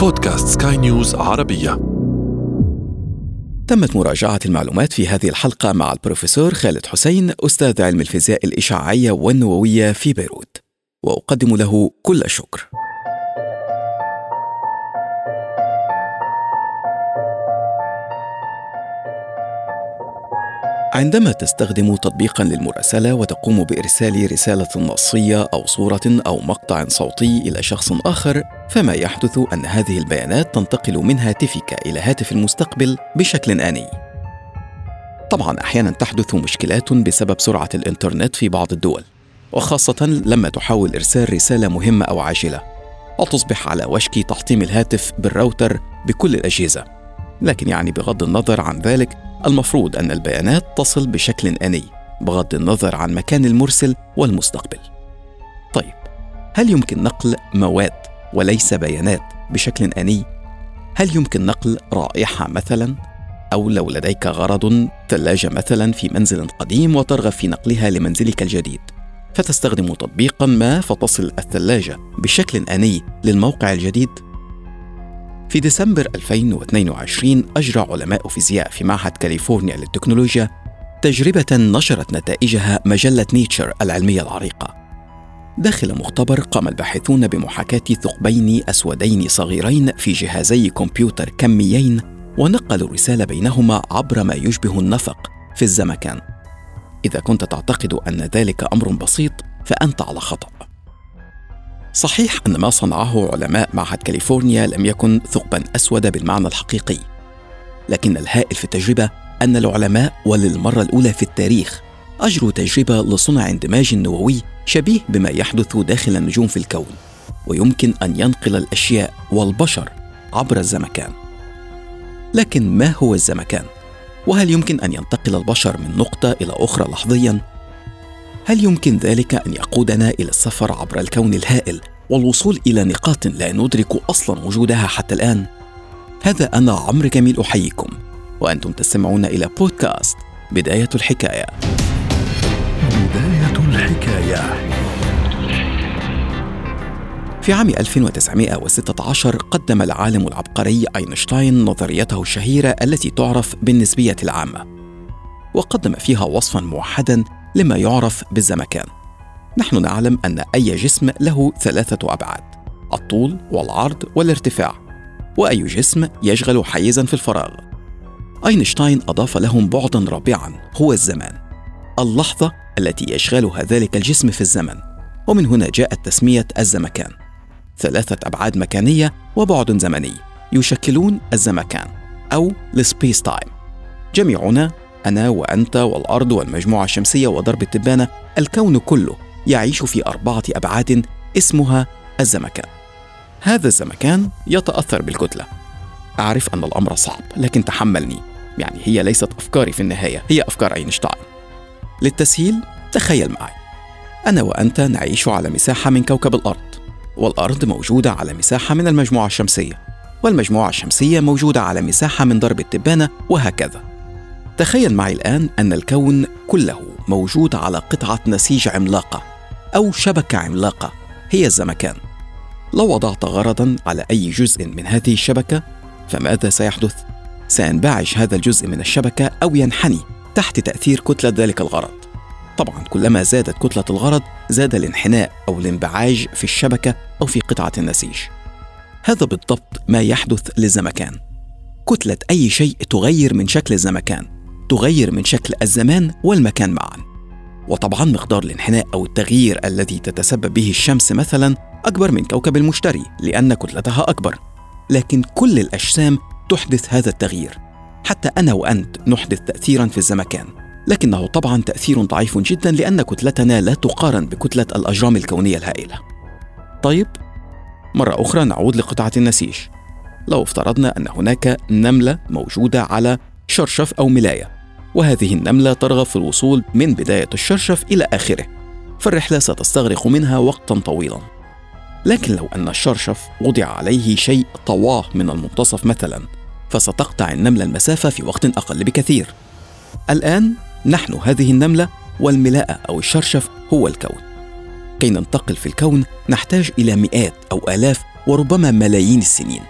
بودكاست سكاي نيوز عربية. تمت مراجعة المعلومات في هذه الحلقة مع البروفيسور خالد حسين أستاذ علم الفيزياء الإشعاعية والنووية في بيروت. وأقدم له كل الشكر. عندما تستخدم تطبيقا للمراسلة وتقوم بإرسال رسالة نصية أو صورة أو مقطع صوتي إلى شخص آخر فما يحدث أن هذه البيانات تنتقل من هاتفك إلى هاتف المستقبل بشكل آني. طبعا أحيانا تحدث مشكلات بسبب سرعة الإنترنت في بعض الدول وخاصة لما تحاول إرسال رسالة مهمة أو عاجلة وتصبح على وشك تحطيم الهاتف بالراوتر بكل الأجهزة. لكن يعني بغض النظر عن ذلك المفروض أن البيانات تصل بشكل آني بغض النظر عن مكان المرسل والمستقبل. طيب، هل يمكن نقل مواد وليس بيانات بشكل آني؟ هل يمكن نقل رائحة مثلا؟ أو لو لديك غرض ثلاجة مثلا في منزل قديم وترغب في نقلها لمنزلك الجديد، فتستخدم تطبيقا ما فتصل الثلاجة بشكل آني للموقع الجديد في ديسمبر 2022 أجرى علماء فيزياء في معهد كاليفورنيا للتكنولوجيا تجربة نشرت نتائجها مجلة نيتشر العلمية العريقة. داخل مختبر قام الباحثون بمحاكاة ثقبين أسودين صغيرين في جهازي كمبيوتر كميين ونقلوا الرسالة بينهما عبر ما يشبه النفق في الزمكان. إذا كنت تعتقد أن ذلك أمر بسيط فأنت على خطأ. صحيح أن ما صنعه علماء معهد كاليفورنيا لم يكن ثقبا أسود بالمعنى الحقيقي لكن الهائل في التجربة أن العلماء وللمرة الأولى في التاريخ أجروا تجربة لصنع اندماج نووي شبيه بما يحدث داخل النجوم في الكون ويمكن أن ينقل الأشياء والبشر عبر الزمكان لكن ما هو الزمكان؟ وهل يمكن أن ينتقل البشر من نقطة إلى أخرى لحظياً؟ هل يمكن ذلك أن يقودنا إلى السفر عبر الكون الهائل والوصول إلى نقاط لا ندرك أصلا وجودها حتى الآن؟ هذا أنا عمرو جميل أحييكم. وأنتم تستمعون إلى بودكاست بداية الحكاية. بداية الحكاية. في عام 1916 قدم العالم العبقري أينشتاين نظريته الشهيرة التي تعرف بالنسبية العامة. وقدم فيها وصفا موحدا لما يعرف بالزمكان. نحن نعلم أن أي جسم له ثلاثة أبعاد الطول والعرض والارتفاع. وأي جسم يشغل حيزا في الفراغ. أينشتاين أضاف لهم بعدا رابعا هو الزمان. اللحظة التي يشغلها ذلك الجسم في الزمن. ومن هنا جاءت تسمية الزمكان. ثلاثة أبعاد مكانية وبعد زمني يشكلون الزمكان أو ال space time. جميعنا أنا وأنت والأرض والمجموعة الشمسية وضرب التبانة الكون كله يعيش في أربعة أبعاد اسمها الزمكان. هذا الزمكان يتأثر بالكتلة. أعرف أن الأمر صعب لكن تحملني. يعني هي ليست أفكاري في النهاية هي أفكار أينشتاين للتسهيل تخيل معي. أنا وأنت نعيش على مساحة من كوكب الأرض والأرض موجودة على مساحة من المجموعة الشمسية والمجموعة الشمسية موجودة على مساحة من درب التبانة وهكذا. تخيل معي الآن أن الكون كله موجود على قطعة نسيج عملاقة أو شبكة عملاقة هي الزمكان. لو وضعت غرضا على أي جزء من هذه الشبكة فماذا سيحدث؟ سينبعش هذا الجزء من الشبكة أو ينحني تحت تأثير كتلة ذلك الغرض. طبعا كلما زادت كتلة الغرض زاد الانحناء أو الانبعاج في الشبكة أو في قطعة النسيج. هذا بالضبط ما يحدث للزمكان. كتلة أي شيء تغير من شكل الزمكان تغير من شكل الزمان والمكان معا. وطبعا مقدار الانحناء أو التغيير الذي تتسبب به الشمس مثلا أكبر من كوكب المشتري لأن كتلتها أكبر. لكن كل الأجسام تحدث هذا التغيير. حتى أنا وأنت نحدث تاثيرا في الزمكان. لكنه طبعا تأثير ضعيف جدا لأن كتلتنا لا تقارن بكتلة الأجرام الكونية الهائلة. طيب مرة أخرى نعود لقطعة النسيج. لو افترضنا أن هناك نملة موجودة على شرشف أو ملاية. وهذه النملة ترغب في الوصول من بداية الشرشف إلى آخره فالرحلة ستستغرق منها وقتا طويلا. لكن لو أن الشرشف وضع عليه شيء طواه من المنتصف مثلا فستقطع النملة المسافة في وقت أقل بكثير. الآن نحن هذه النملة والملاءة أو الشرشف هو الكون. كي ننتقل في الكون نحتاج إلى مئات أو آلاف وربما ملايين السنين.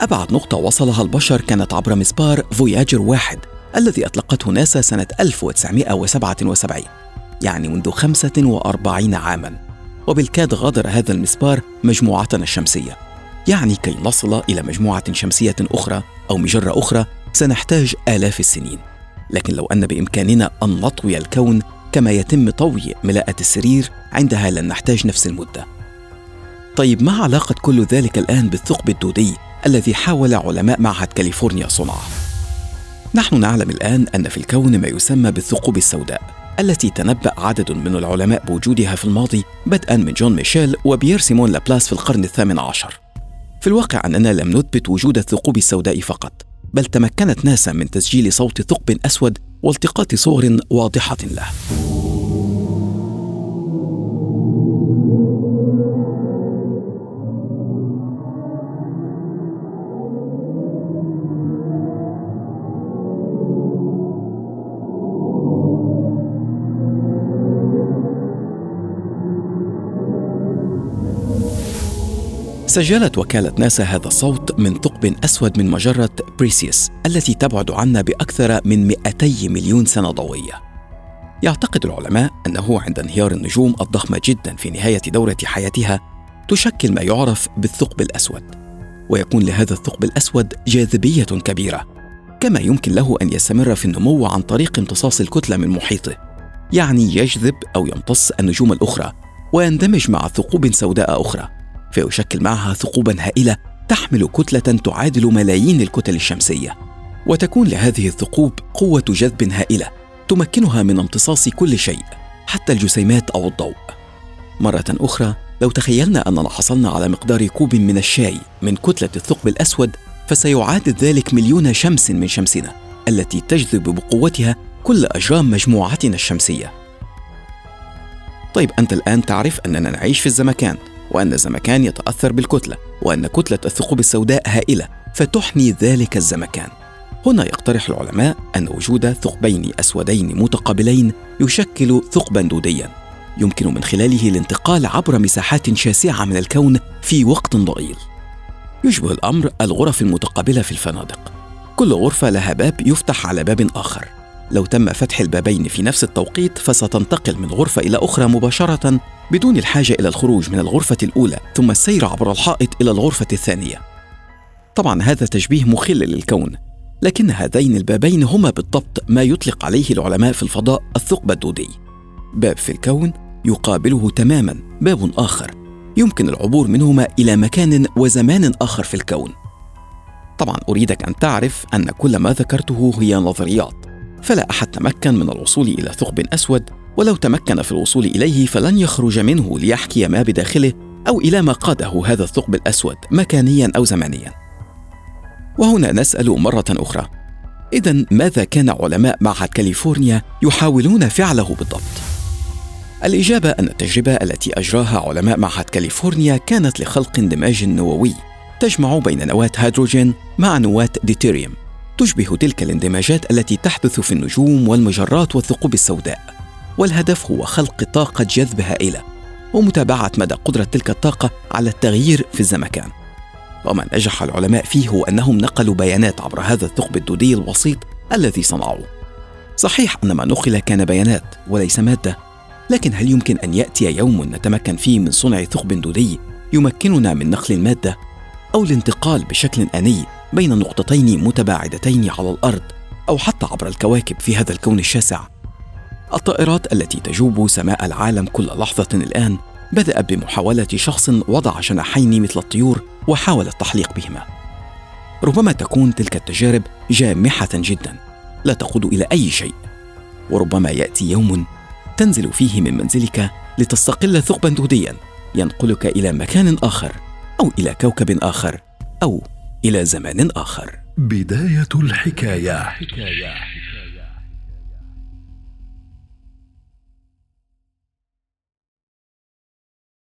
أبعد نقطة وصلها البشر كانت عبر مسبار فوياجر واحد. الذي أطلقته ناسا سنة 1977 يعني منذ 45 عاما. وبالكاد غادر هذا المسبار مجموعتنا الشمسية. يعني كي نصل إلى مجموعة شمسية أخرى أو مجرة أخرى سنحتاج آلاف السنين. لكن لو أن بإمكاننا أن نطوي الكون كما يتم طوي ملاءة السرير عندها لن نحتاج نفس المدة. طيب ما علاقة كل ذلك الآن بالثقب الدودي الذي حاول علماء معهد كاليفورنيا صنعه؟ نحن نعلم الآن أن في الكون ما يسمى بالثقوب السوداء التي تنبأ عدد من العلماء بوجودها في الماضي بدءا من جون ميشيل وبيير سيمون لابلاس في القرن الثامن عشر. في الواقع أننا لم نثبت وجود الثقوب السوداء فقط بل تمكنت ناسا من تسجيل صوت ثقب أسود والتقاط صور واضحة له. سجلت وكالة ناسا هذا الصوت من ثقب أسود من مجرة بريسيوس التي تبعد عنا بأكثر من 200 مليون سنة ضوئية. يعتقد العلماء أنه عند انهيار النجوم الضخمة جدا في نهاية دورة حياتها تشكل ما يعرف بالثقب الأسود. ويكون لهذا الثقب الأسود جاذبية كبيرة، كما يمكن له أن يستمر في النمو عن طريق امتصاص الكتلة من محيطه. يعني يجذب أو يمتص النجوم الأخرى ويندمج مع ثقوب سوداء أخرى فيشكل معها ثقوبا هائلة تحمل كتلة تعادل ملايين الكتل الشمسية. وتكون لهذه الثقوب قوة جذب هائلة تمكنها من امتصاص كل شيء حتى الجسيمات أو الضوء. مرة أخرى لو تخيلنا أننا حصلنا على مقدار كوب من الشاي من كتلة الثقب الأسود فسيعادل ذلك مليون شمس من شمسنا التي تجذب بقوتها كل أجرام مجموعتنا الشمسية. طيب أنت الآن تعرف أننا نعيش في الزمكان. وأن الزمكان يتأثر بالكتلة وأن كتلة الثقوب السوداء هائلة فتحني ذلك الزمكان. هنا يقترح العلماء أن وجود ثقبين أسودين متقابلين يشكل ثقبا دوديا. يمكن من خلاله الانتقال عبر مساحات شاسعة من الكون في وقت ضئيل. يشبه الأمر الغرف المتقابلة في الفنادق. كل غرفة لها باب يفتح على باب آخر. لو تم فتح البابين في نفس التوقيت فستنتقل من غرفة إلى أخرى مباشرة بدون الحاجة إلى الخروج من الغرفة الأولى ثم السير عبر الحائط إلى الغرفة الثانية. طبعا هذا تشبيه مخل للكون، لكن هذين البابين هما بالضبط ما يطلق عليه العلماء في الفضاء الثقب الدودي. باب في الكون يقابله تماما باب آخر يمكن العبور منهما إلى مكان وزمان آخر في الكون. طبعا أريدك أن تعرف أن كل ما ذكرته هي نظريات، فلا أحد تمكن من الوصول إلى ثقب أسود ولو تمكن في الوصول إليه فلن يخرج منه ليحكي ما بداخله أو إلى ما قاده هذا الثقب الأسود مكانيا أو زمانيا. وهنا نسأل مرة أخرى. اذا ماذا كان علماء معهد كاليفورنيا يحاولون فعله بالضبط؟ الإجابة أن التجربة التي أجراها علماء معهد كاليفورنيا كانت لخلق اندماج نووي تجمع بين نواة هيدروجين مع نواة ديتيريوم. تشبه تلك الاندماجات التي تحدث في النجوم والمجرات والثقوب السوداء. والهدف هو خلق طاقة جذب هائلة ومتابعة مدى قدرة تلك الطاقة على التغيير في الزمكان. وما نجح العلماء فيه هو أنهم نقلوا بيانات عبر هذا الثقب الدودي الوسيط الذي صنعوه. صحيح أن ما نقل كان بيانات وليس مادة لكن هل يمكن أن يأتي يوم نتمكن فيه من صنع ثقب دودي يمكننا من نقل المادة أو الانتقال بشكل آني؟ بين نقطتين متباعدتين على الأرض أو حتى عبر الكواكب في هذا الكون الشاسع الطائرات التي تجوب سماء العالم كل لحظة الآن بدأت بمحاولة شخص وضع جناحين مثل الطيور وحاول التحليق بهما. ربما تكون تلك التجارب جامحة جدا لا تقود إلى أي شيء، وربما يأتي يوم تنزل فيه من منزلك لتستقل ثقبا دوديا ينقلك إلى مكان آخر أو إلى كوكب آخر أو إلى زمان آخر. بداية الحكاية. حكاية.